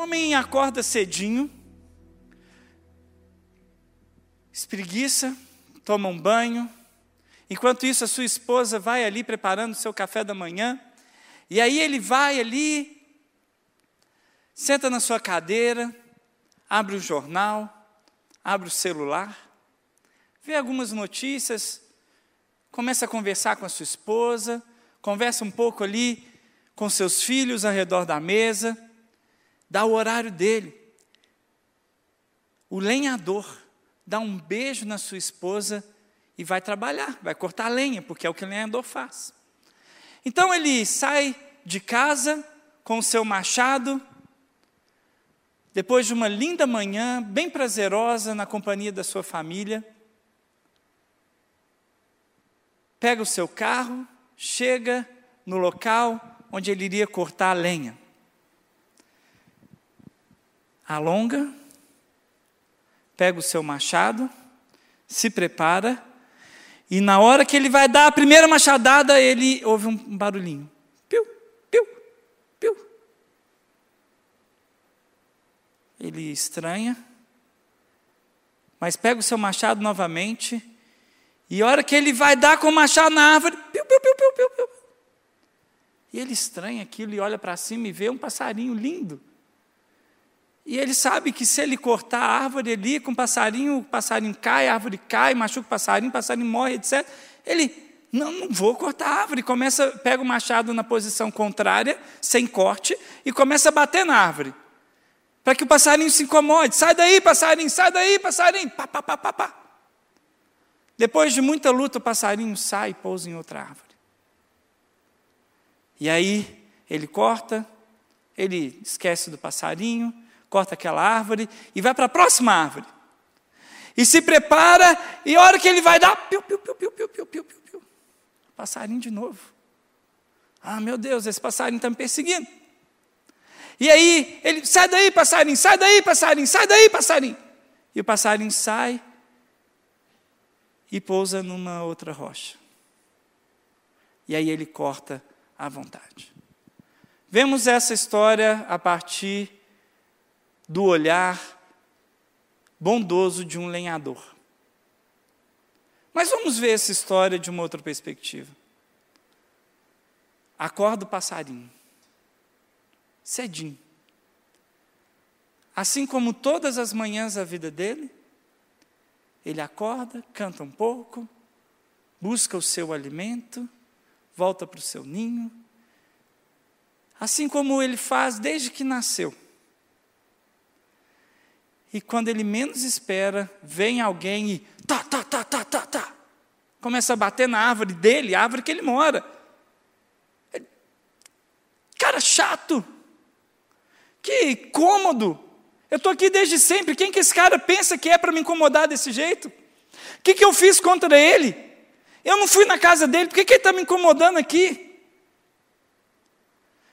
homem acorda cedinho, espreguiça, toma um banho. Enquanto isso, a sua esposa vai ali preparando o seu café da manhã. E aí ele vai ali, senta na sua cadeira, abre o jornal, abre o celular, vê algumas notícias, começa a conversar com a sua esposa, conversa um pouco ali com seus filhos ao redor da mesa, dá o horário dele. O lenhador dá um beijo na sua esposa e vai trabalhar, vai cortar lenha, porque é o que o lenhador faz. Então ele sai de casa com o seu machado, depois de uma linda manhã, bem prazerosa na companhia da sua família, pega o seu carro, chega no local onde ele iria cortar a lenha. Alonga, pega o seu machado, se prepara, e na hora que ele vai dar a primeira machadada, ele ouve um barulhinho. Piu, piu, piu. Ele estranha, mas pega o seu machado novamente, e a hora que ele vai dar com o machado na árvore, piu, piu, piu, piu, piu, piu. E ele estranha aquilo e olha para cima e vê um passarinho lindo. E ele sabe que se ele cortar a árvore ali com o passarinho, o passarinho cai, a árvore cai, machuca o passarinho, o passarinho morre, etc. Ele, não, não vou cortar a árvore. Começa, pega o machado na posição contrária, sem corte, e começa a bater na árvore. Para que o passarinho se incomode. Sai daí, passarinho, sai daí, passarinho. Pá, pá, pá, pá, pá. Depois de muita luta, o passarinho sai e pousa em outra árvore. E aí ele corta, ele esquece do passarinho, corta aquela árvore e vai para a próxima árvore. E se prepara, e a hora que ele vai dar, piu, piu, piu, piu, piu, piu, piu, piu, piu. Passarinho de novo. Ah, meu Deus, esse passarinho está me perseguindo. E aí, ele, sai daí, passarinho, sai daí, passarinho, sai daí, passarinho. E o passarinho sai e pousa numa outra rocha. E aí ele corta à vontade. Vemos essa história a partir do olhar bondoso de um lenhador. Mas vamos ver essa história de uma outra perspectiva. Acorda o passarinho, cedinho. Assim como todas as manhãs da vida dele, ele acorda, canta um pouco, busca o seu alimento, volta para o seu ninho, assim como ele faz desde que nasceu. E quando ele menos espera, vem alguém e tá, tá, tá, tá, tá, tá. Começa a bater na árvore dele, a árvore que ele mora. Cara chato. Que cômodo. Eu estou aqui desde sempre. Quem que esse cara pensa que é para me incomodar desse jeito? O que, que eu fiz contra ele? Eu não fui na casa dele, por que, que ele está me incomodando aqui?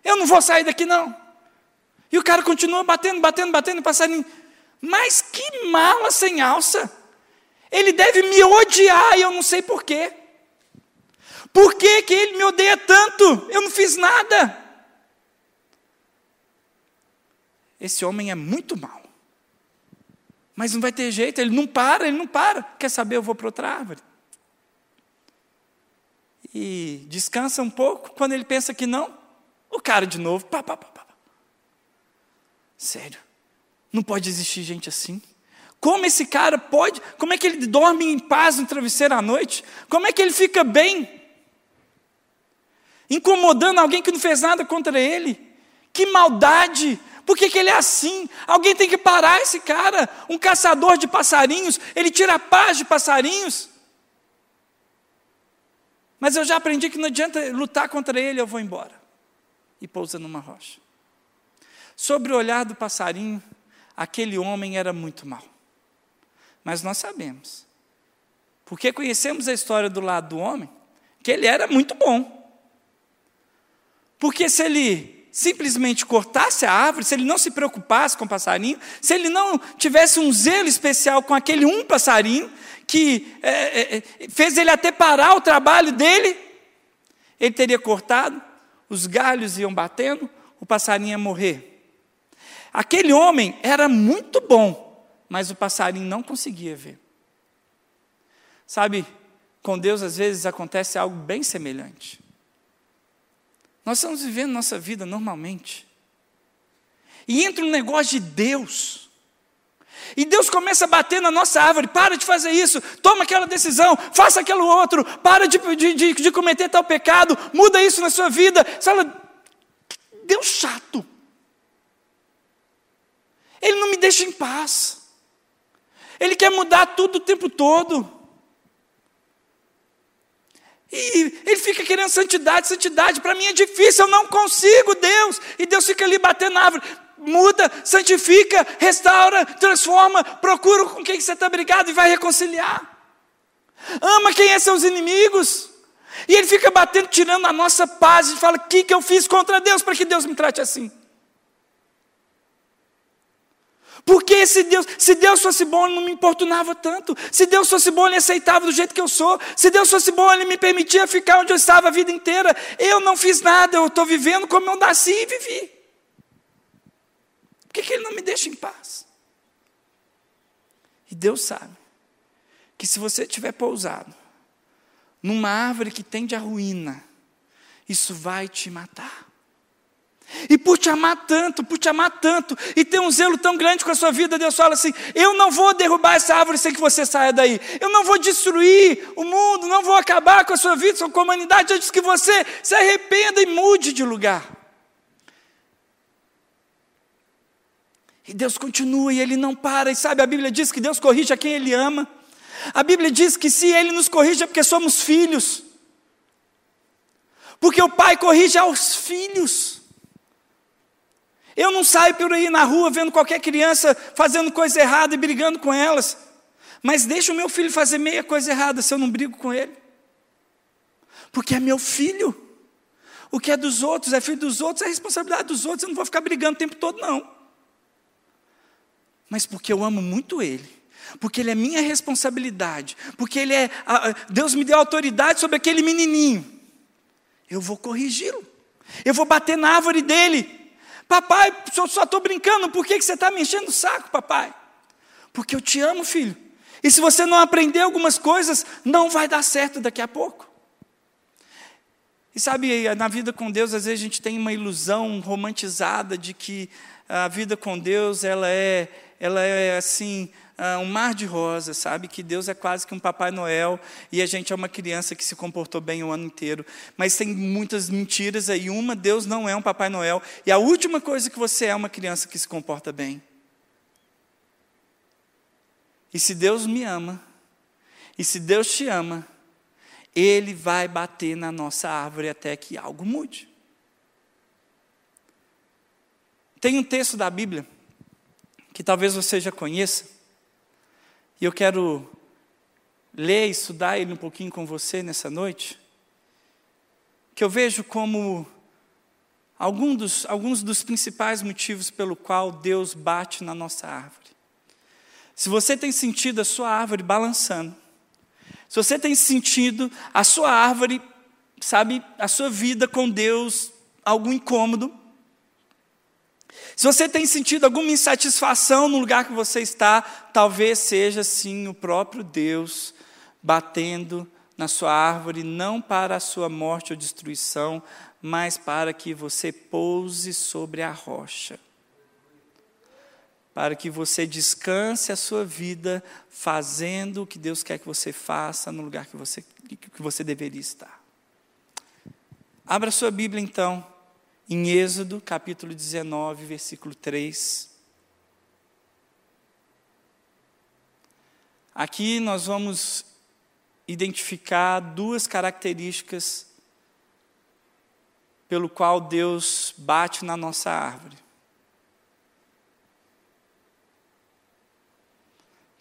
Eu não vou sair daqui, não. E o cara continua batendo, batendo, batendo, passarinho. Mas que mala sem alça! Ele deve me odiar e eu não sei porquê. Por que, que ele me odeia tanto? Eu não fiz nada. Esse homem é muito mal. Mas não vai ter jeito, ele não para, ele não para. Quer saber, eu vou para outra árvore e descansa um pouco. Quando ele pensa que não, o cara de novo, pá, pá, pá, pá. Sério, não pode existir gente assim. Como esse cara pode, como é que ele dorme em paz no travesseiro à noite? Como é que ele fica bem? Incomodando alguém que não fez nada contra ele? Que maldade! Por que, que ele é assim? Alguém tem que parar esse cara, um caçador de passarinhos, ele tira a paz de passarinhos. Mas eu já aprendi que não adianta lutar contra ele, eu vou embora. E pousa numa rocha. Sobre o olhar do passarinho, aquele homem era muito mau. Mas nós sabemos, porque conhecemos a história do lado do homem, que ele era muito bom. Porque se ele simplesmente cortasse a árvore, se ele não se preocupasse com o passarinho, se ele não tivesse um zelo especial com aquele um passarinho, que é, é, é, fez ele até parar o trabalho dele, ele teria cortado, os galhos iam batendo, o passarinho ia morrer. Aquele homem era muito bom, mas o passarinho não conseguia ver. Sabe, com Deus às vezes acontece algo bem semelhante. Nós estamos vivendo nossa vida normalmente. E entra um negócio de Deus. E Deus começa a bater na nossa árvore, para de fazer isso, toma aquela decisão, faça aquilo outro, para de, de, de, cometer tal pecado, muda isso na sua vida. Fala, Deus chato. Ele não me deixa em paz. Ele quer mudar tudo o tempo todo. E ele fica querendo santidade, santidade. Para mim é difícil, eu não consigo, Deus. E Deus fica ali batendo na árvore. Muda, santifica, restaura, transforma, procura com quem você está brigado e vai reconciliar. Ama quem é seus inimigos. E ele fica batendo, tirando a nossa paz e fala: O que, que eu fiz contra Deus para que Deus me trate assim? Porque se Deus, se Deus fosse bom, Ele não me importunava tanto. Se Deus fosse bom, Ele aceitava do jeito que eu sou. Se Deus fosse bom, Ele me permitia ficar onde eu estava a vida inteira. Eu não fiz nada, eu estou vivendo como eu nasci e vivi. Por que, que Ele não me deixa em paz? E Deus sabe que se você tiver pousado numa árvore que tende à ruína, isso vai te matar. E por te amar tanto, por te amar tanto, e ter um zelo tão grande com a sua vida, Deus fala assim: eu não vou derrubar essa árvore sem que você saia daí. Eu não vou destruir o mundo, não vou acabar com a sua vida, sua comunidade, antes que você se arrependa e mude de lugar. E Deus continua e Ele não para, e sabe, a Bíblia diz que Deus corrige a quem Ele ama. A Bíblia diz que se Ele nos corrige é porque somos filhos. Porque o Pai corrige aos filhos. Eu não saio por aí na rua vendo qualquer criança fazendo coisa errada e brigando com elas. Mas deixa o meu filho fazer meia coisa errada se eu não brigo com ele. Porque é meu filho. O que é dos outros, é filho dos outros, é responsabilidade dos outros. Eu não vou ficar brigando o tempo todo, não. Mas porque eu amo muito ele. Porque ele é minha responsabilidade. Porque ele é. Deus me deu autoridade sobre aquele menininho. Eu vou corrigi-lo. Eu vou bater na árvore dele. Papai, eu só estou brincando, por que, que você está me enchendo o saco, papai? Porque eu te amo, filho. E se você não aprender algumas coisas, não vai dar certo daqui a pouco. E sabe, na vida com Deus, às vezes a gente tem uma ilusão romantizada de que a vida com Deus, ela é, ela é assim, uh, um mar de rosas, sabe? Que Deus é quase que um Papai Noel e a gente é uma criança que se comportou bem o ano inteiro. Mas tem muitas mentiras aí. Uma, Deus não é um Papai Noel. E a última coisa que você é, é uma criança que se comporta bem. E se Deus me ama, e se Deus te ama, Ele vai bater na nossa árvore até que algo mude. Tem um texto da Bíblia que talvez você já conheça, e eu quero ler e estudar ele um pouquinho com você nessa noite, que eu vejo como algum dos, alguns dos principais motivos pelo qual Deus bate na nossa árvore. Se você tem sentido a sua árvore balançando, se você tem sentido a sua árvore, sabe, a sua vida com Deus, algum incômodo, se você tem sentido alguma insatisfação no lugar que você está, talvez seja sim o próprio Deus batendo na sua árvore, não para a sua morte ou destruição, mas para que você pouse sobre a rocha. Para que você descanse a sua vida fazendo o que Deus quer que você faça no lugar que você, que você deveria estar. Abra sua Bíblia então em Êxodo, capítulo 19, versículo 3. Aqui nós vamos identificar duas características pelo qual Deus bate na nossa árvore.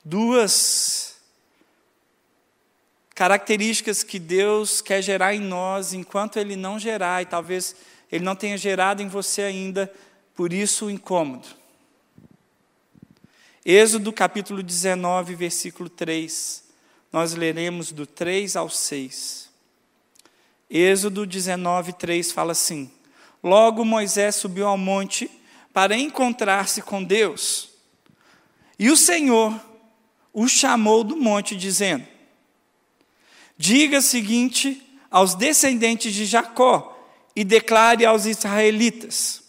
Duas características que Deus quer gerar em nós enquanto Ele não gerar, e talvez ele não tenha gerado em você ainda, por isso o incômodo. Êxodo capítulo 19, versículo 3. Nós leremos do 3 ao 6. Êxodo 19, 3 fala assim: Logo Moisés subiu ao monte para encontrar-se com Deus. E o Senhor o chamou do monte, dizendo: Diga o seguinte aos descendentes de Jacó e declare aos israelitas: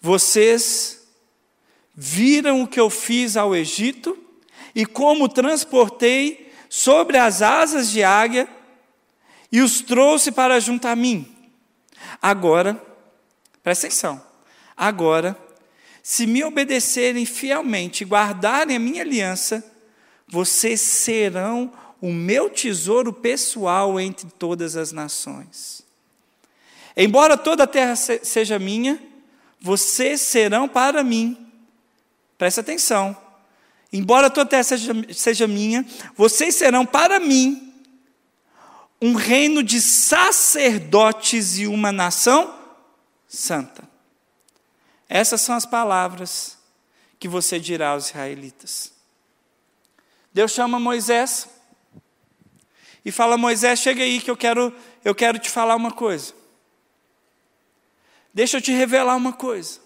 Vocês viram o que eu fiz ao Egito e como transportei sobre as asas de águia e os trouxe para junto a mim. Agora, presta atenção, agora, se me obedecerem fielmente e guardarem a minha aliança, vocês serão o meu tesouro pessoal entre todas as nações. Embora toda a terra seja minha, vocês serão para mim. Presta atenção. Embora toda a terra seja, seja minha, vocês serão para mim um reino de sacerdotes e uma nação santa. Essas são as palavras que você dirá aos israelitas. Deus chama Moisés e fala: Moisés, chega aí que eu quero, eu quero te falar uma coisa. Deixa eu te revelar uma coisa.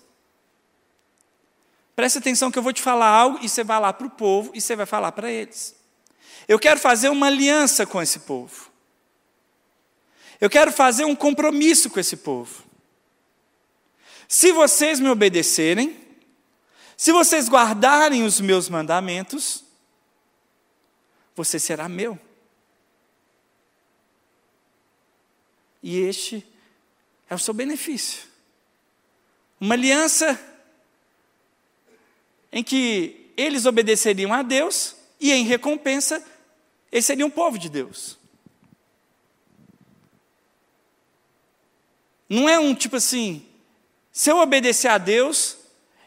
Preste atenção que eu vou te falar algo e você vai lá para o povo e você vai falar para eles. Eu quero fazer uma aliança com esse povo. Eu quero fazer um compromisso com esse povo. Se vocês me obedecerem, se vocês guardarem os meus mandamentos, você será meu. E este é o seu benefício. Uma aliança em que eles obedeceriam a Deus e, em recompensa, eles seriam povo de Deus. Não é um tipo assim, se eu obedecer a Deus,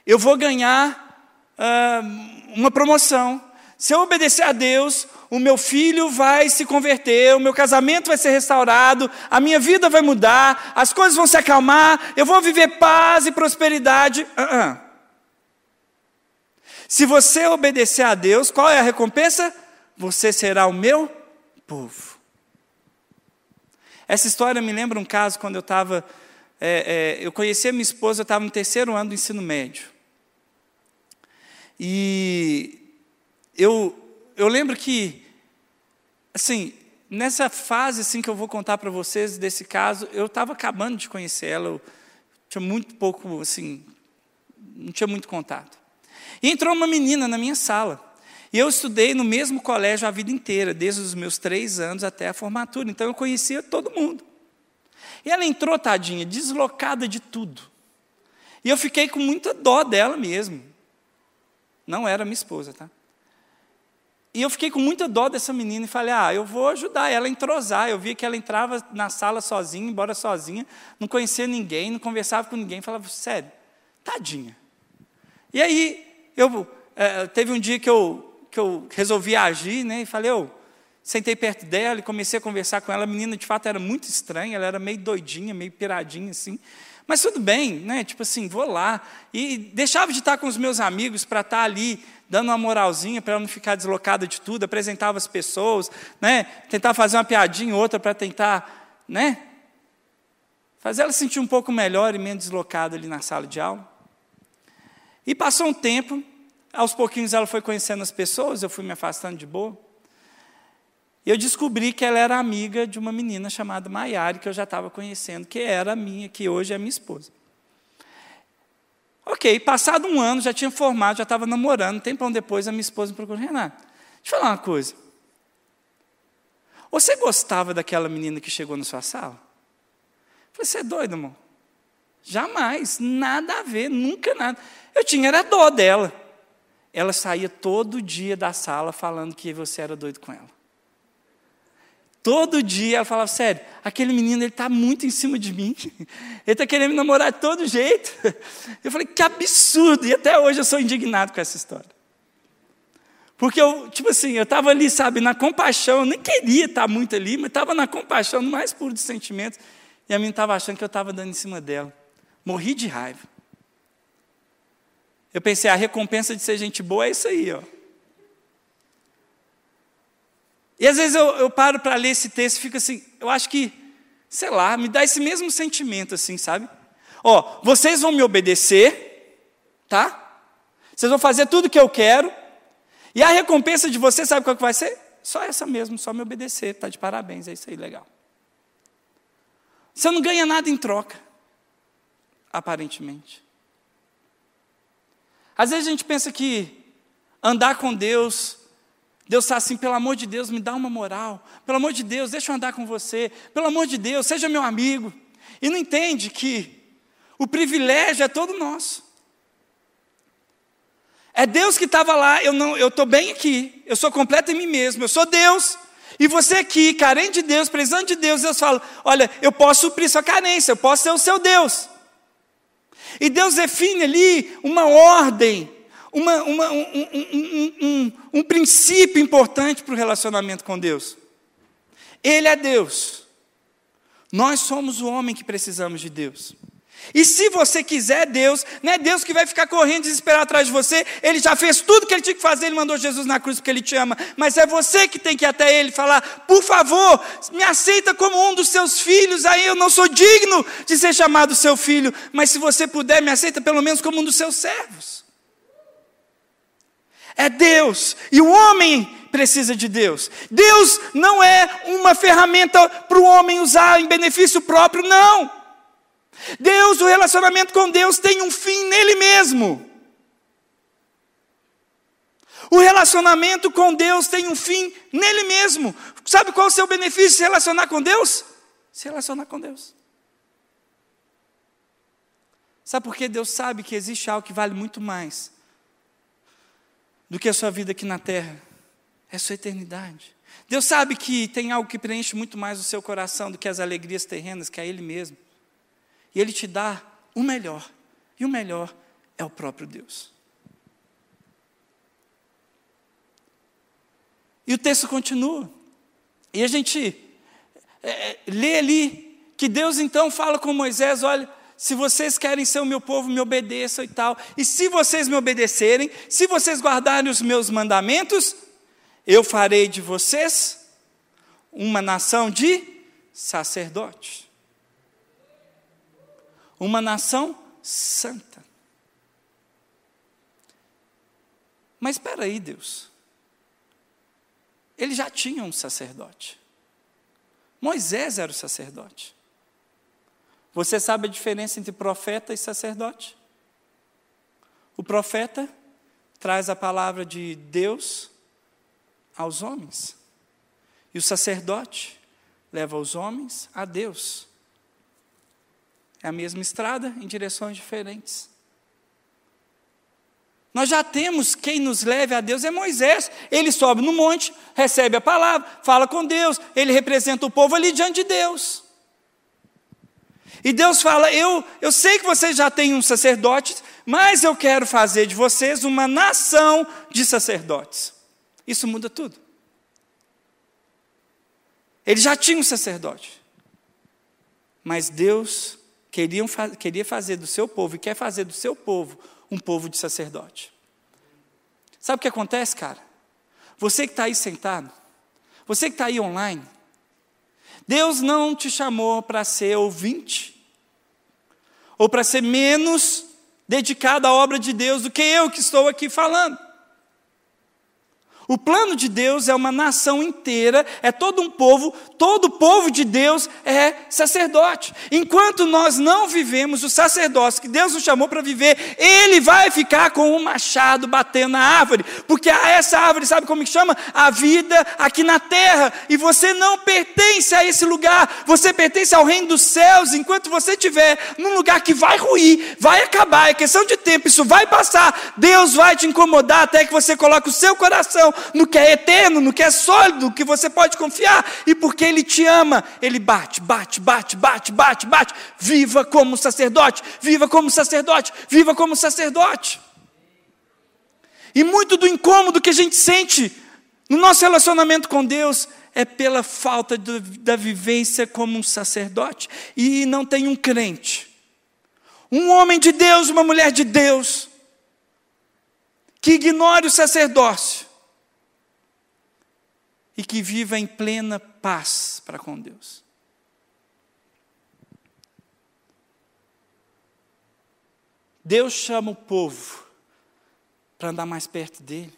eu vou ganhar uh, uma promoção. Se eu obedecer a Deus, o meu filho vai se converter, o meu casamento vai ser restaurado, a minha vida vai mudar, as coisas vão se acalmar, eu vou viver paz e prosperidade. Uh -uh. Se você obedecer a Deus, qual é a recompensa? Você será o meu povo. Essa história me lembra um caso quando eu estava. É, é, eu conheci a minha esposa, eu estava no terceiro ano do ensino médio. E eu, eu lembro que, assim, nessa fase assim que eu vou contar para vocês desse caso, eu estava acabando de conhecer ela, eu tinha muito pouco, assim, não tinha muito contato. E entrou uma menina na minha sala. E eu estudei no mesmo colégio a vida inteira, desde os meus três anos até a formatura. Então eu conhecia todo mundo. E ela entrou, tadinha, deslocada de tudo. E eu fiquei com muita dó dela mesmo. Não era minha esposa, tá? E eu fiquei com muita dó dessa menina e falei: ah, eu vou ajudar ela a entrosar. Eu via que ela entrava na sala sozinha, embora sozinha, não conhecia ninguém, não conversava com ninguém. Falava, sério, tadinha. E aí, eu, é, teve um dia que eu que eu resolvi agir, né? E falei, eu sentei perto dela e comecei a conversar com ela. A menina, de fato, era muito estranha, ela era meio doidinha, meio piradinha, assim. Mas tudo bem, né? Tipo assim, vou lá. E deixava de estar com os meus amigos para estar ali dando uma moralzinha para ela não ficar deslocada de tudo, apresentava as pessoas, né? Tentar fazer uma piadinha ou outra para tentar, né? Fazer ela sentir um pouco melhor e menos deslocada ali na sala de aula. E passou um tempo, aos pouquinhos ela foi conhecendo as pessoas, eu fui me afastando de boa. E eu descobri que ela era amiga de uma menina chamada Maiara, que eu já estava conhecendo, que era minha, que hoje é minha esposa. Ok, passado um ano, já tinha formado, já estava namorando. Um tempão depois, a minha esposa me procurou, Renato, deixa eu falar uma coisa. Você gostava daquela menina que chegou na sua sala? Eu falei, você é doido, irmão? Jamais, nada a ver, nunca nada. Eu tinha era dó dela ela saía todo dia da sala falando que você era doido com ela. Todo dia ela falava, sério, aquele menino ele está muito em cima de mim, ele está querendo me namorar de todo jeito. Eu falei, que absurdo, e até hoje eu sou indignado com essa história. Porque eu, tipo assim, eu estava ali, sabe, na compaixão, eu nem queria estar muito ali, mas estava na compaixão, no mais puro dos sentimentos, e a menina estava achando que eu estava dando em cima dela. Morri de raiva. Eu pensei, a recompensa de ser gente boa é isso aí, ó. E às vezes eu, eu paro para ler esse texto e fico assim, eu acho que, sei lá, me dá esse mesmo sentimento, assim, sabe? Ó, vocês vão me obedecer, tá? Vocês vão fazer tudo o que eu quero. E a recompensa de vocês, sabe qual que vai ser? Só essa mesmo, só me obedecer. Tá de parabéns, é isso aí, legal. Você não ganha nada em troca, aparentemente. Às vezes a gente pensa que andar com Deus, Deus está assim, pelo amor de Deus, me dá uma moral. Pelo amor de Deus, deixa eu andar com você. Pelo amor de Deus, seja meu amigo. E não entende que o privilégio é todo nosso. É Deus que estava lá, eu não, eu estou bem aqui, eu sou completo em mim mesmo, eu sou Deus, e você aqui, carente de Deus, precisando de Deus, Deus fala: Olha, eu posso suprir sua carência, eu posso ser o seu Deus. E Deus define ali uma ordem, uma, uma, um, um, um, um princípio importante para o relacionamento com Deus. Ele é Deus. Nós somos o homem que precisamos de Deus. E se você quiser Deus, não é Deus que vai ficar correndo desesperado atrás de você, Ele já fez tudo que Ele tinha que fazer, Ele mandou Jesus na cruz porque Ele te ama, mas é você que tem que ir até Ele e falar: por favor, me aceita como um dos seus filhos, aí eu não sou digno de ser chamado seu filho, mas se você puder, me aceita pelo menos como um dos seus servos. É Deus, e o homem precisa de Deus. Deus não é uma ferramenta para o homem usar em benefício próprio, não. Deus, o relacionamento com Deus tem um fim nele mesmo. O relacionamento com Deus tem um fim nele mesmo. Sabe qual é o seu benefício de se relacionar com Deus? Se relacionar com Deus. Sabe por que Deus sabe que existe algo que vale muito mais do que a sua vida aqui na terra? É a sua eternidade. Deus sabe que tem algo que preenche muito mais o seu coração do que as alegrias terrenas, que é Ele mesmo. E Ele te dá o melhor. E o melhor é o próprio Deus. E o texto continua. E a gente é, é, lê ali que Deus então fala com Moisés: olha, se vocês querem ser o meu povo, me obedeçam e tal. E se vocês me obedecerem, se vocês guardarem os meus mandamentos, eu farei de vocês uma nação de sacerdotes uma nação santa. Mas espera aí, Deus. Ele já tinha um sacerdote. Moisés era o sacerdote. Você sabe a diferença entre profeta e sacerdote? O profeta traz a palavra de Deus aos homens. E o sacerdote leva os homens a Deus. É a mesma estrada em direções diferentes. Nós já temos quem nos leve a Deus é Moisés. Ele sobe no monte, recebe a palavra, fala com Deus, ele representa o povo ali diante de Deus. E Deus fala: Eu, eu sei que vocês já têm um sacerdote, mas eu quero fazer de vocês uma nação de sacerdotes. Isso muda tudo. Ele já tinha um sacerdote, mas Deus queriam, queria fazer do seu povo e quer fazer do seu povo um povo de sacerdote. Sabe o que acontece, cara? Você que está aí sentado, você que está aí online, Deus não te chamou para ser ouvinte, ou para ser menos dedicado à obra de Deus do que eu que estou aqui falando. O plano de Deus é uma nação inteira, é todo um povo, todo o povo de Deus é sacerdote. Enquanto nós não vivemos o sacerdócio que Deus nos chamou para viver, ele vai ficar com um machado batendo na árvore, porque essa árvore, sabe como que chama? A vida aqui na terra, e você não pertence a esse lugar, você pertence ao reino dos céus. Enquanto você estiver num lugar que vai ruir, vai acabar, é questão de tempo, isso vai passar, Deus vai te incomodar até que você coloque o seu coração no que é eterno, no que é sólido, que você pode confiar. E porque Ele te ama, Ele bate, bate, bate, bate, bate, bate. Viva como sacerdote, viva como sacerdote, viva como sacerdote. E muito do incômodo que a gente sente no nosso relacionamento com Deus é pela falta de, da vivência como um sacerdote. E não tem um crente, um homem de Deus, uma mulher de Deus, que ignore o sacerdócio e que viva em plena paz para com Deus. Deus chama o povo para andar mais perto dele.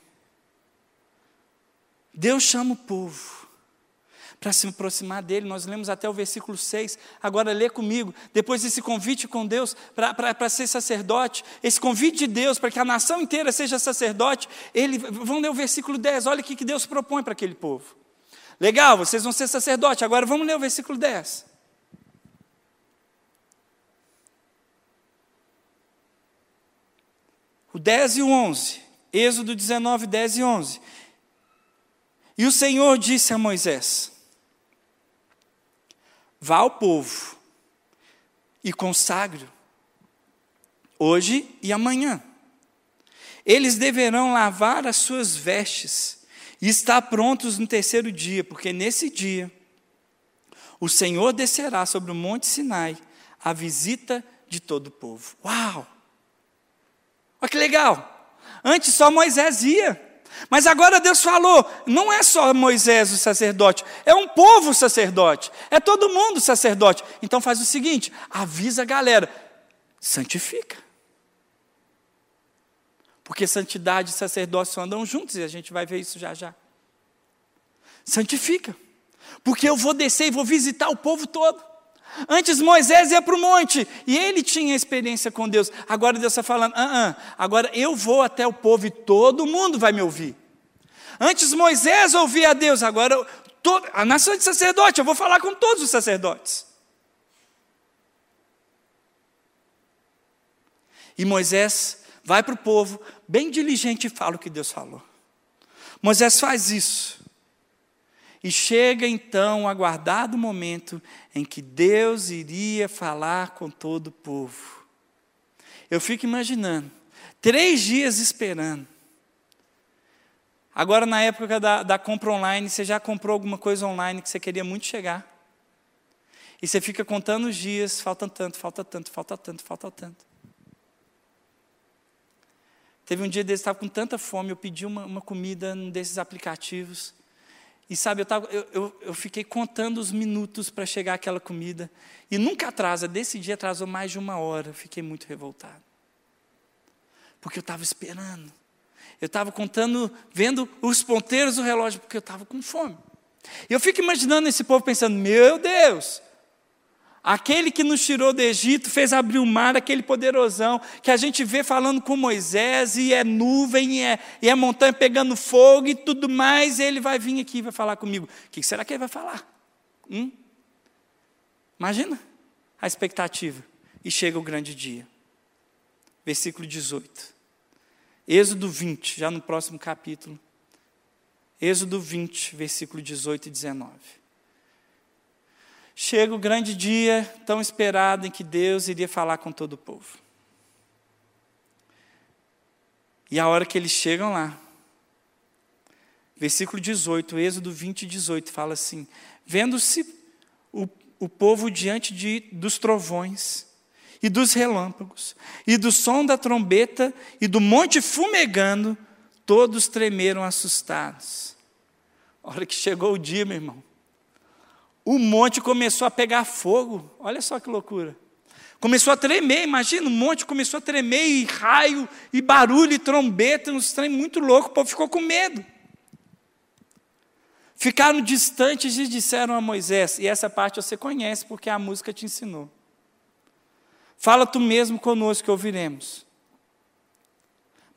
Deus chama o povo para se aproximar dele. Nós lemos até o versículo 6. Agora lê comigo. Depois desse convite com Deus para ser sacerdote, esse convite de Deus para que a nação inteira seja sacerdote, ele, vamos ler o versículo 10. Olha o que Deus propõe para aquele povo. Legal, vocês vão ser sacerdote. Agora vamos ler o versículo 10. O 10 e o 11. Êxodo 19, 10 e 11. E o Senhor disse a Moisés: Vá ao povo e consagre hoje e amanhã. Eles deverão lavar as suas vestes e estar prontos no terceiro dia, porque nesse dia o Senhor descerá sobre o monte Sinai a visita de todo o povo. Uau! Olha que legal! Antes só Moisés ia. Mas agora Deus falou: não é só Moisés o sacerdote, é um povo sacerdote, é todo mundo sacerdote. Então faz o seguinte: avisa a galera, santifica. Porque santidade e sacerdócio andam juntos e a gente vai ver isso já já. Santifica. Porque eu vou descer e vou visitar o povo todo. Antes Moisés ia para o monte e ele tinha experiência com Deus. Agora Deus está falando: ah, ah, agora eu vou até o povo e todo mundo vai me ouvir. Antes Moisés ouvia a Deus, agora a nação de sacerdote, eu vou falar com todos os sacerdotes. E Moisés vai para o povo, bem diligente, e fala o que Deus falou. Moisés faz isso. E chega então o aguardado momento em que Deus iria falar com todo o povo. Eu fico imaginando, três dias esperando. Agora, na época da, da compra online, você já comprou alguma coisa online que você queria muito chegar? E você fica contando os dias, falta tanto, falta tanto, falta tanto, falta tanto. Teve um dia desse, estava com tanta fome, eu pedi uma, uma comida num desses aplicativos. E sabe, eu, tava, eu, eu, eu fiquei contando os minutos para chegar aquela comida. E nunca atrasa, desse dia atrasou mais de uma hora. Fiquei muito revoltado. Porque eu estava esperando. Eu estava contando, vendo os ponteiros do relógio, porque eu estava com fome. E eu fico imaginando esse povo pensando: meu Deus, Aquele que nos tirou do Egito, fez abrir o mar, aquele poderosão, que a gente vê falando com Moisés, e é nuvem, e é, e é montanha pegando fogo e tudo mais, ele vai vir aqui e vai falar comigo. O que será que ele vai falar? Hum? Imagina a expectativa. E chega o grande dia. Versículo 18. Êxodo 20, já no próximo capítulo. Êxodo 20, versículo 18 e 19. Chega o grande dia tão esperado em que Deus iria falar com todo o povo. E a hora que eles chegam lá, versículo 18, Êxodo 20, 18, fala assim: Vendo-se o, o povo diante de, dos trovões, e dos relâmpagos, e do som da trombeta, e do monte fumegando, todos tremeram assustados. A hora que chegou o dia, meu irmão, o monte começou a pegar fogo. Olha só que loucura. Começou a tremer, imagina, o monte começou a tremer, e raio, e barulho, e trombeta, uns trem muito louco, o povo ficou com medo. Ficaram distantes e disseram a Moisés, e essa parte você conhece porque a música te ensinou. Fala tu mesmo conosco que ouviremos.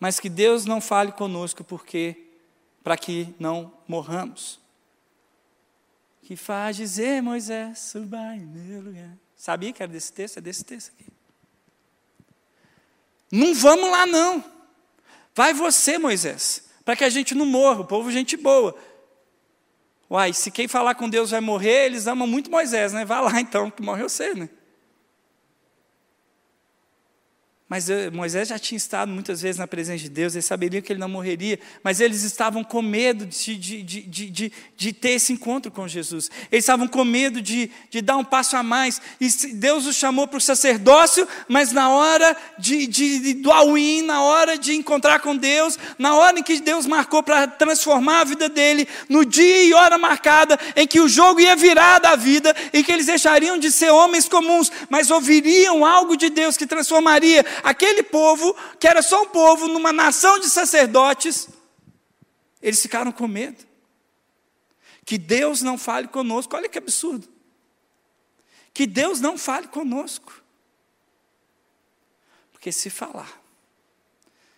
Mas que Deus não fale conosco porque para que não morramos que faz dizer Moisés, suba em meu lugar. Sabia que era desse texto? É desse texto aqui. Não vamos lá, não. Vai você, Moisés, para que a gente não morra, o povo é gente boa. Uai, se quem falar com Deus vai morrer, eles amam muito Moisés, né? Vá lá então, que morre você, né? Mas eh, Moisés já tinha estado muitas vezes na presença de Deus, eles saberiam que ele não morreria, mas eles estavam com medo de, de, de, de, de ter esse encontro com Jesus. Eles estavam com medo de, de dar um passo a mais. E Deus os chamou para o sacerdócio, mas na hora de, de, do all-in, na hora de encontrar com Deus, na hora em que Deus marcou para transformar a vida dele, no dia e hora marcada em que o jogo ia virar da vida e que eles deixariam de ser homens comuns, mas ouviriam algo de Deus que transformaria aquele povo, que era só um povo, numa nação de sacerdotes, eles ficaram com medo. Que Deus não fale conosco, olha que absurdo. Que Deus não fale conosco. Porque se falar,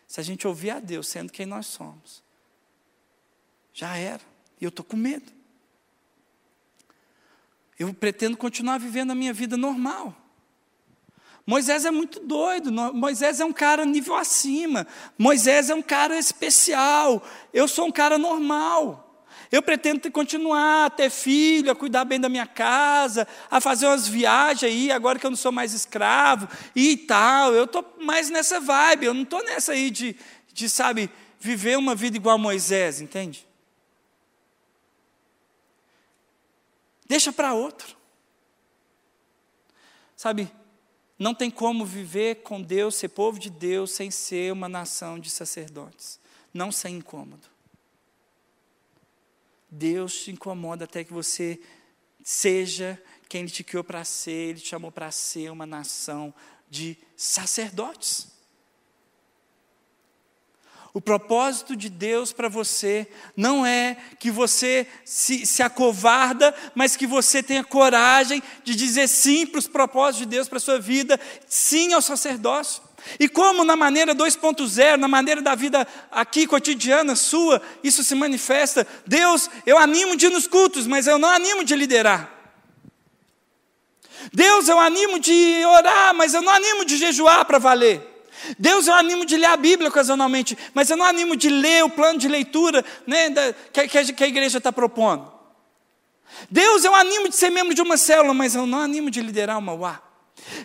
se a gente ouvir a Deus sendo quem nós somos, já era. E eu estou com medo. Eu pretendo continuar vivendo a minha vida normal. Moisés é muito doido, Moisés é um cara nível acima, Moisés é um cara especial, eu sou um cara normal. Eu pretendo continuar a ter filho, a cuidar bem da minha casa, a fazer umas viagens aí, agora que eu não sou mais escravo e tal. Eu estou mais nessa vibe, eu não estou nessa aí de, de, sabe, viver uma vida igual a Moisés, entende? Deixa para outro. Sabe, não tem como viver com Deus, ser povo de Deus, sem ser uma nação de sacerdotes. Não sem incômodo. Deus te incomoda até que você seja quem Ele te criou para ser, Ele te chamou para ser uma nação de sacerdotes. O propósito de Deus para você não é que você se, se acovarda, mas que você tenha coragem de dizer sim para os propósitos de Deus para a sua vida, sim ao sacerdócio. E como na maneira 2.0, na maneira da vida aqui cotidiana sua, isso se manifesta. Deus, eu animo de ir nos cultos, mas eu não animo de liderar. Deus, eu animo de orar, mas eu não animo de jejuar para valer. Deus, eu animo de ler a Bíblia ocasionalmente, mas eu não animo de ler o plano de leitura né, da, que, que, a, igreja está propondo. Deus, eu animo de ser membro de uma célula, mas eu não animo de liderar uma UA.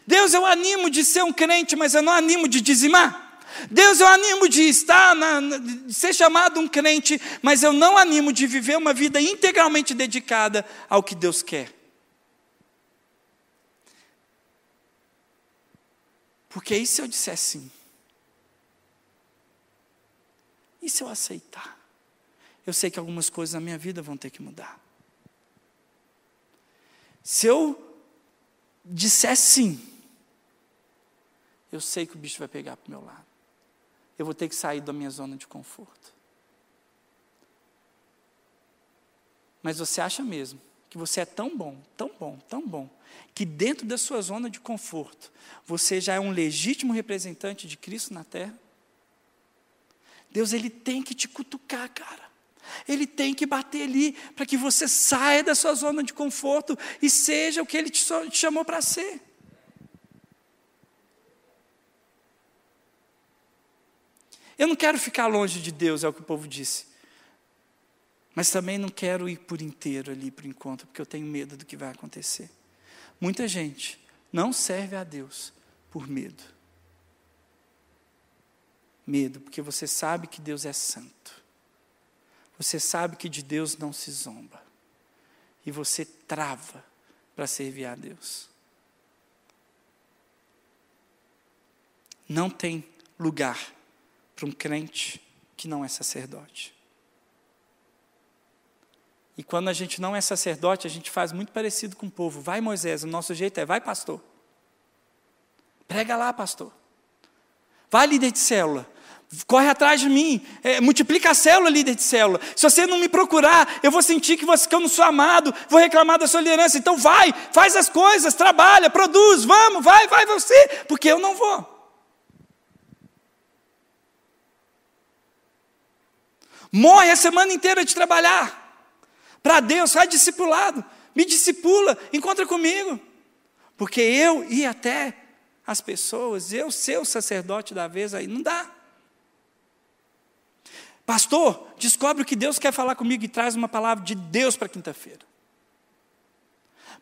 Deus, eu animo de ser um crente, mas eu não animo de dizimar. Deus, eu animo de estar, na, de ser chamado um crente, mas eu não animo de viver uma vida integralmente dedicada ao que Deus quer. Porque e se eu disser sim? E se eu aceitar? Eu sei que algumas coisas na minha vida vão ter que mudar. Se eu disser sim, eu sei que o bicho vai pegar para o meu lado. Eu vou ter que sair da minha zona de conforto. Mas você acha mesmo que você é tão bom, tão bom, tão bom, que dentro da sua zona de conforto, você já é um legítimo representante de Cristo na terra? Deus, Ele tem que te cutucar, cara. Ele tem que bater ali para que você saia da sua zona de conforto e seja o que Ele te chamou para ser. Eu não quero ficar longe de Deus, é o que o povo disse. Mas também não quero ir por inteiro ali para o encontro, porque eu tenho medo do que vai acontecer. Muita gente não serve a Deus por medo. Medo, porque você sabe que Deus é santo. Você sabe que de Deus não se zomba. E você trava para servir a Deus. Não tem lugar para um crente que não é sacerdote. E quando a gente não é sacerdote, a gente faz muito parecido com o povo. Vai, Moisés, o nosso jeito é: vai, pastor. Prega lá, pastor. Vai, líder de célula. Corre atrás de mim, é, multiplica a célula, líder de célula. Se você não me procurar, eu vou sentir que, você, que eu não sou amado, vou reclamar da sua liderança. Então vai, faz as coisas, trabalha, produz, vamos, vai, vai você, porque eu não vou. Morre a semana inteira de trabalhar para Deus, faz discipulado, me discipula, encontra comigo. Porque eu ir até as pessoas, eu ser o sacerdote da vez, aí não dá. Pastor, descobre o que Deus quer falar comigo e traz uma palavra de Deus para quinta-feira.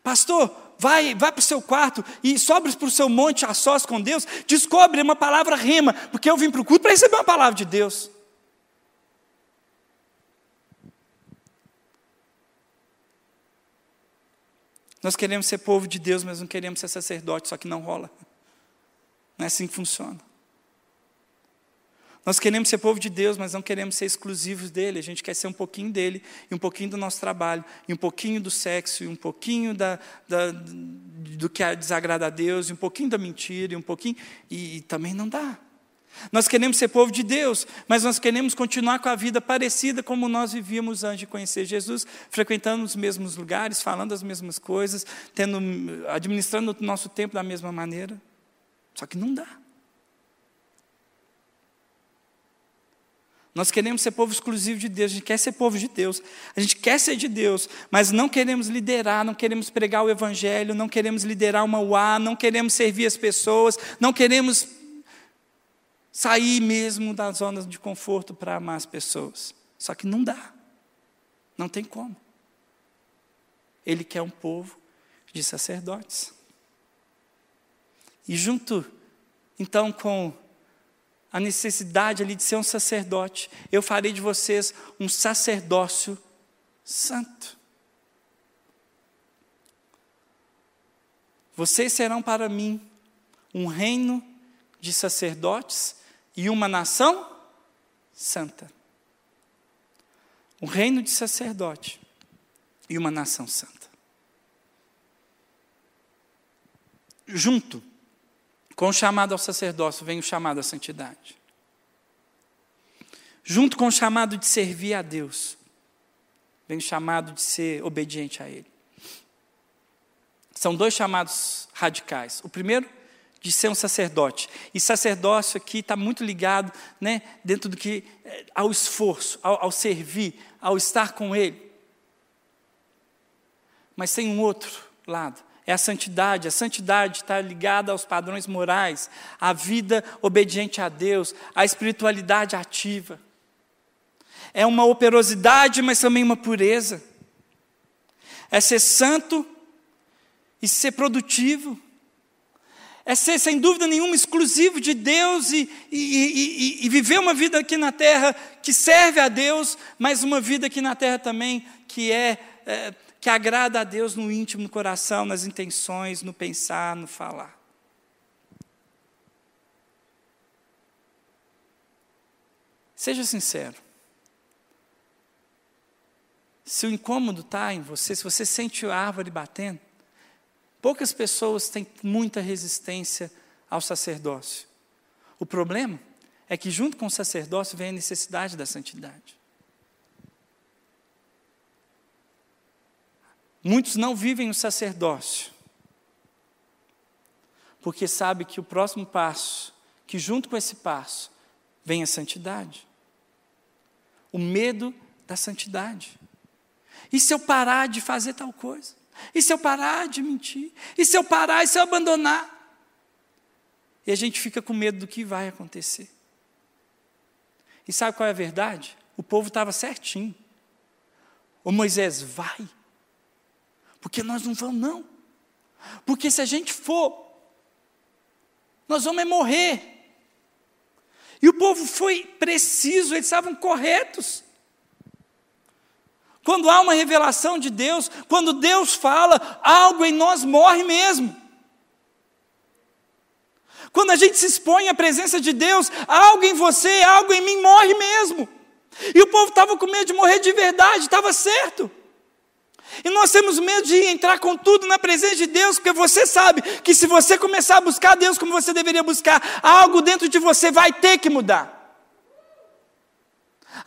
Pastor, vai, vai para o seu quarto e sobre para o seu monte a sós com Deus, descobre uma palavra rima, porque eu vim para o culto para receber uma palavra de Deus. Nós queremos ser povo de Deus, mas não queremos ser sacerdote, só que não rola. Não é assim que funciona. Nós queremos ser povo de Deus, mas não queremos ser exclusivos dele. A gente quer ser um pouquinho dele, e um pouquinho do nosso trabalho, e um pouquinho do sexo, e um pouquinho da, da, do que desagrada a Deus, e um pouquinho da mentira, e um pouquinho. E, e também não dá. Nós queremos ser povo de Deus, mas nós queremos continuar com a vida parecida como nós vivíamos antes de conhecer Jesus, frequentando os mesmos lugares, falando as mesmas coisas, tendo, administrando o nosso tempo da mesma maneira. Só que não dá. Nós queremos ser povo exclusivo de Deus, a gente quer ser povo de Deus, a gente quer ser de Deus, mas não queremos liderar, não queremos pregar o Evangelho, não queremos liderar uma UA, não queremos servir as pessoas, não queremos sair mesmo da zona de conforto para amar as pessoas. Só que não dá, não tem como. Ele quer um povo de sacerdotes. E junto, então, com a necessidade ali de ser um sacerdote. Eu farei de vocês um sacerdócio santo. Vocês serão para mim um reino de sacerdotes e uma nação santa. Um reino de sacerdote e uma nação santa. Junto com o chamado ao sacerdócio vem o chamado à santidade. Junto com o chamado de servir a Deus, vem o chamado de ser obediente a Ele. São dois chamados radicais. O primeiro, de ser um sacerdote. E sacerdócio aqui está muito ligado né, dentro do que eh, ao esforço, ao, ao servir, ao estar com Ele. Mas tem um outro lado, é a santidade. A santidade está ligada aos padrões morais, à vida obediente a Deus, à espiritualidade ativa. É uma operosidade, mas também uma pureza. É ser santo e ser produtivo. É ser, sem dúvida nenhuma, exclusivo de Deus e, e, e, e viver uma vida aqui na terra que serve a Deus, mas uma vida aqui na terra também que é, é que agrada a Deus no íntimo, no coração, nas intenções, no pensar, no falar. Seja sincero. Se o incômodo está em você, se você sente a árvore batendo, poucas pessoas têm muita resistência ao sacerdócio. O problema é que, junto com o sacerdócio, vem a necessidade da santidade. Muitos não vivem o sacerdócio, porque sabe que o próximo passo, que junto com esse passo, vem a santidade. O medo da santidade. E se eu parar de fazer tal coisa? E se eu parar de mentir? E se eu parar? E se eu abandonar? E a gente fica com medo do que vai acontecer. E sabe qual é a verdade? O povo estava certinho. O Moisés vai. Porque nós não vamos, não. Porque se a gente for, nós vamos é morrer. E o povo foi preciso, eles estavam corretos. Quando há uma revelação de Deus, quando Deus fala, algo em nós morre mesmo. Quando a gente se expõe à presença de Deus, algo em você, algo em mim morre mesmo. E o povo estava com medo de morrer de verdade, estava certo. E nós temos medo de entrar com tudo na presença de Deus, porque você sabe que se você começar a buscar Deus como você deveria buscar, algo dentro de você vai ter que mudar.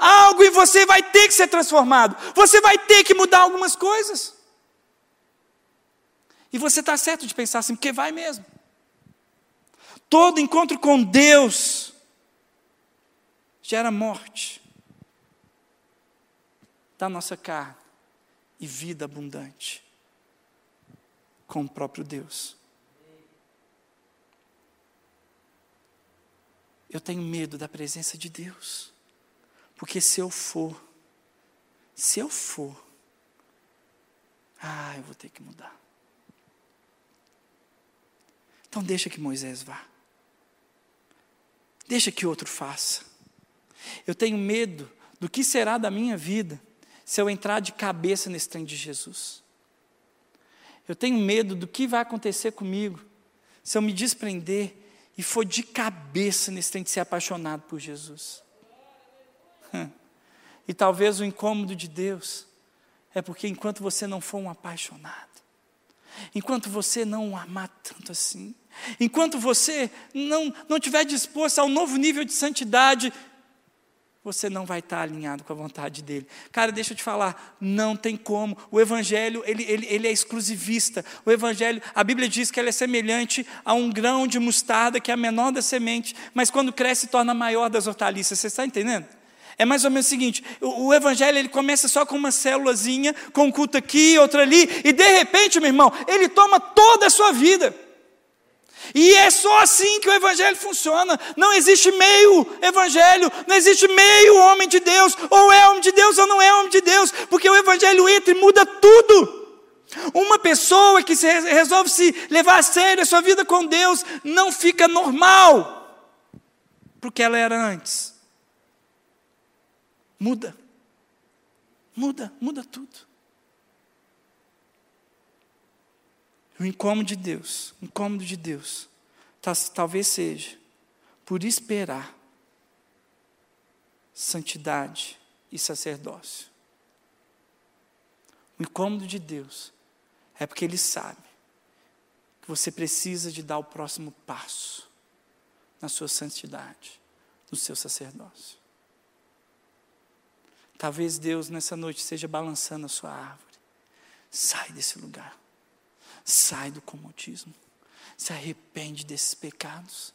Algo em você vai ter que ser transformado. Você vai ter que mudar algumas coisas. E você está certo de pensar assim, porque vai mesmo. Todo encontro com Deus gera morte da nossa carne e vida abundante com o próprio Deus. Eu tenho medo da presença de Deus, porque se eu for, se eu for, ah, eu vou ter que mudar. Então deixa que Moisés vá. Deixa que outro faça. Eu tenho medo do que será da minha vida se eu entrar de cabeça nesse trem de Jesus. Eu tenho medo do que vai acontecer comigo se eu me desprender e for de cabeça nesse tem de ser apaixonado por Jesus. E talvez o incômodo de Deus é porque enquanto você não for um apaixonado, enquanto você não o amar tanto assim, enquanto você não, não tiver disposto ao novo nível de santidade, você não vai estar alinhado com a vontade dele. Cara, deixa eu te falar, não tem como. O Evangelho, ele, ele, ele é exclusivista. O Evangelho, a Bíblia diz que ele é semelhante a um grão de mostarda, que é a menor da semente, mas quando cresce, torna maior das hortaliças. Você está entendendo? É mais ou menos o seguinte: o, o, evangelho ele começa só com uma célulazinha, com um culto aqui, outro ali, e de repente, meu irmão, ele toma toda a sua vida. E é só assim que o Evangelho funciona. Não existe meio Evangelho, não existe meio homem de Deus. Ou é homem de Deus ou não é homem de Deus, porque o Evangelho entra e muda tudo. Uma pessoa que se resolve se levar a sério a sua vida com Deus não fica normal, porque ela era antes. Muda, muda, muda tudo. O incômodo de Deus, o incômodo de Deus, tá, talvez seja por esperar santidade e sacerdócio. O incômodo de Deus é porque Ele sabe que você precisa de dar o próximo passo na sua santidade, no seu sacerdócio. Talvez Deus nessa noite esteja balançando a sua árvore. Sai desse lugar. Sai do comodismo. Se arrepende desses pecados.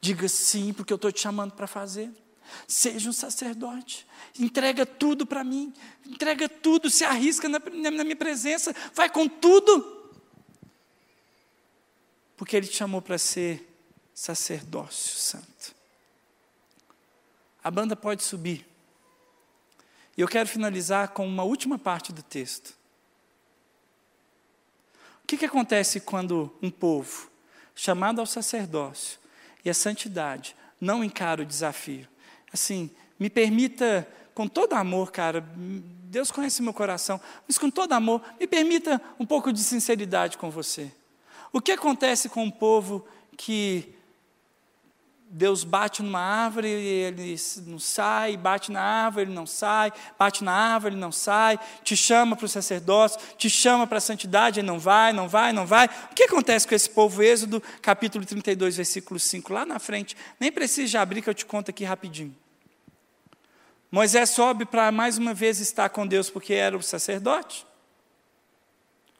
Diga sim, porque eu estou te chamando para fazer. Seja um sacerdote. Entrega tudo para mim. Entrega tudo. Se arrisca na, na minha presença. Vai com tudo. Porque Ele te chamou para ser sacerdócio santo. A banda pode subir. E eu quero finalizar com uma última parte do texto. O que, que acontece quando um povo, chamado ao sacerdócio e à santidade, não encara o desafio? Assim, me permita, com todo amor, cara, Deus conhece meu coração, mas com todo amor, me permita um pouco de sinceridade com você. O que acontece com um povo que Deus bate numa árvore e ele não sai, bate na árvore, ele não sai, bate na árvore, ele não sai, te chama para o sacerdócio, te chama para a santidade, ele não vai, não vai, não vai. O que acontece com esse povo? Êxodo, capítulo 32, versículo 5, lá na frente. Nem precisa abrir que eu te conto aqui rapidinho. Moisés sobe para mais uma vez estar com Deus porque era o sacerdote.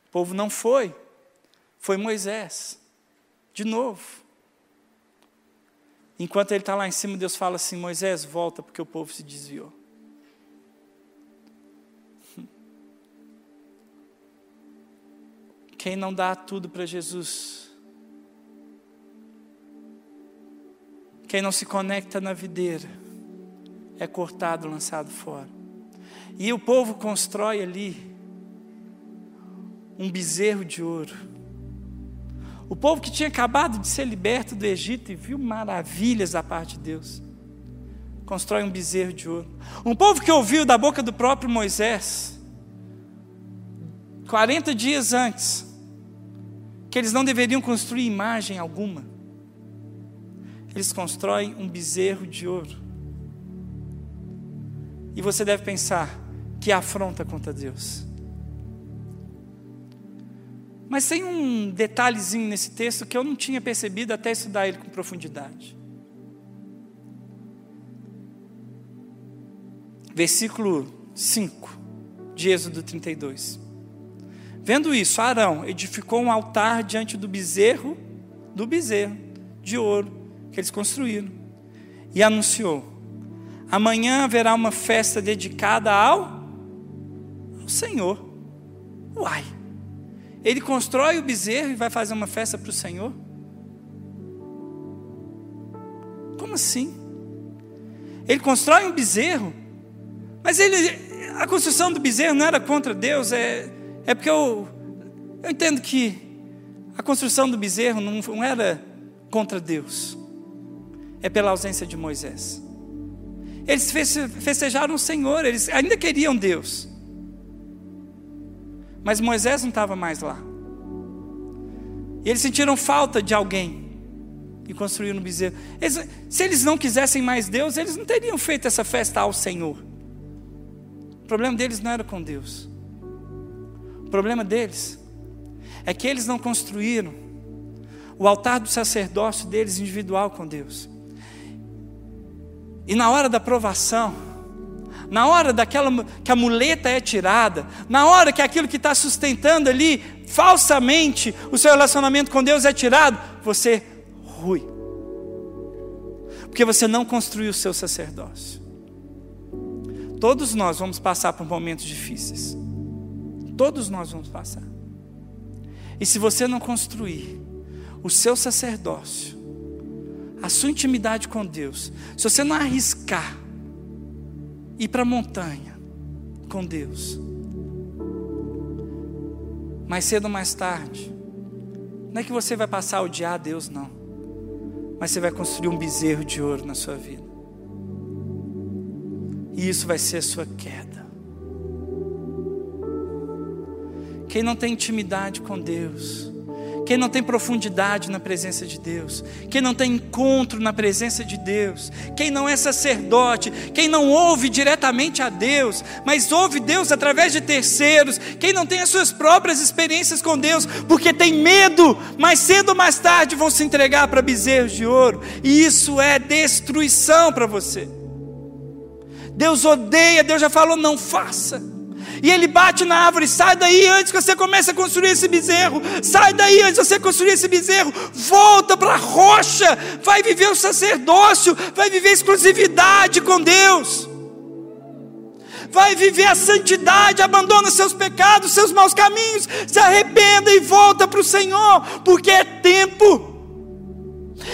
O povo não foi, foi Moisés, de novo. Enquanto ele está lá em cima, Deus fala assim: Moisés, volta, porque o povo se desviou. Quem não dá tudo para Jesus, quem não se conecta na videira, é cortado, lançado fora. E o povo constrói ali um bezerro de ouro o povo que tinha acabado de ser liberto do Egito e viu maravilhas da parte de Deus, constrói um bezerro de ouro. Um povo que ouviu da boca do próprio Moisés, 40 dias antes, que eles não deveriam construir imagem alguma, eles constroem um bezerro de ouro. E você deve pensar que afronta contra Deus. Mas tem um detalhezinho nesse texto que eu não tinha percebido até estudar ele com profundidade. Versículo 5 de Êxodo 32. Vendo isso, Arão edificou um altar diante do bezerro, do bezerro de ouro que eles construíram, e anunciou: Amanhã haverá uma festa dedicada ao, ao Senhor. Uai! Ele constrói o bezerro e vai fazer uma festa para o Senhor? Como assim? Ele constrói um bezerro, mas ele, a construção do bezerro não era contra Deus, é, é porque eu, eu entendo que a construção do bezerro não, não era contra Deus, é pela ausência de Moisés. Eles festejaram o Senhor, eles ainda queriam Deus. Mas Moisés não estava mais lá. E eles sentiram falta de alguém e construíram um bezerro. Eles, se eles não quisessem mais Deus, eles não teriam feito essa festa ao Senhor. O problema deles não era com Deus. O problema deles é que eles não construíram o altar do sacerdócio deles individual com Deus. E na hora da provação, na hora daquela que a muleta é tirada, na hora que aquilo que está sustentando ali falsamente o seu relacionamento com Deus é tirado, você rui. Porque você não construiu o seu sacerdócio. Todos nós vamos passar por momentos difíceis. Todos nós vamos passar. E se você não construir o seu sacerdócio, a sua intimidade com Deus, se você não arriscar ir para a montanha com Deus, mais cedo ou mais tarde, não é que você vai passar a odiar a Deus, não, mas você vai construir um bezerro de ouro na sua vida, e isso vai ser a sua queda. Quem não tem intimidade com Deus, quem não tem profundidade na presença de Deus, quem não tem encontro na presença de Deus, quem não é sacerdote, quem não ouve diretamente a Deus, mas ouve Deus através de terceiros, quem não tem as suas próprias experiências com Deus, porque tem medo, mais cedo ou mais tarde vão se entregar para bezerros de ouro, e isso é destruição para você. Deus odeia, Deus já falou, não faça. E ele bate na árvore, sai daí antes que você comece a construir esse bezerro. Sai daí antes que você construir esse bezerro. Volta para a rocha. Vai viver o sacerdócio, vai viver exclusividade com Deus. Vai viver a santidade, abandona seus pecados, seus maus caminhos, se arrependa e volta para o Senhor, porque é tempo.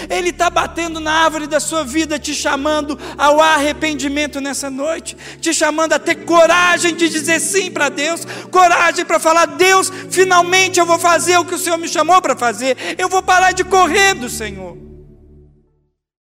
Ele está batendo na árvore da sua vida, te chamando ao arrependimento nessa noite, te chamando a ter coragem de dizer sim para Deus, coragem para falar: Deus, finalmente eu vou fazer o que o Senhor me chamou para fazer, eu vou parar de correr do Senhor.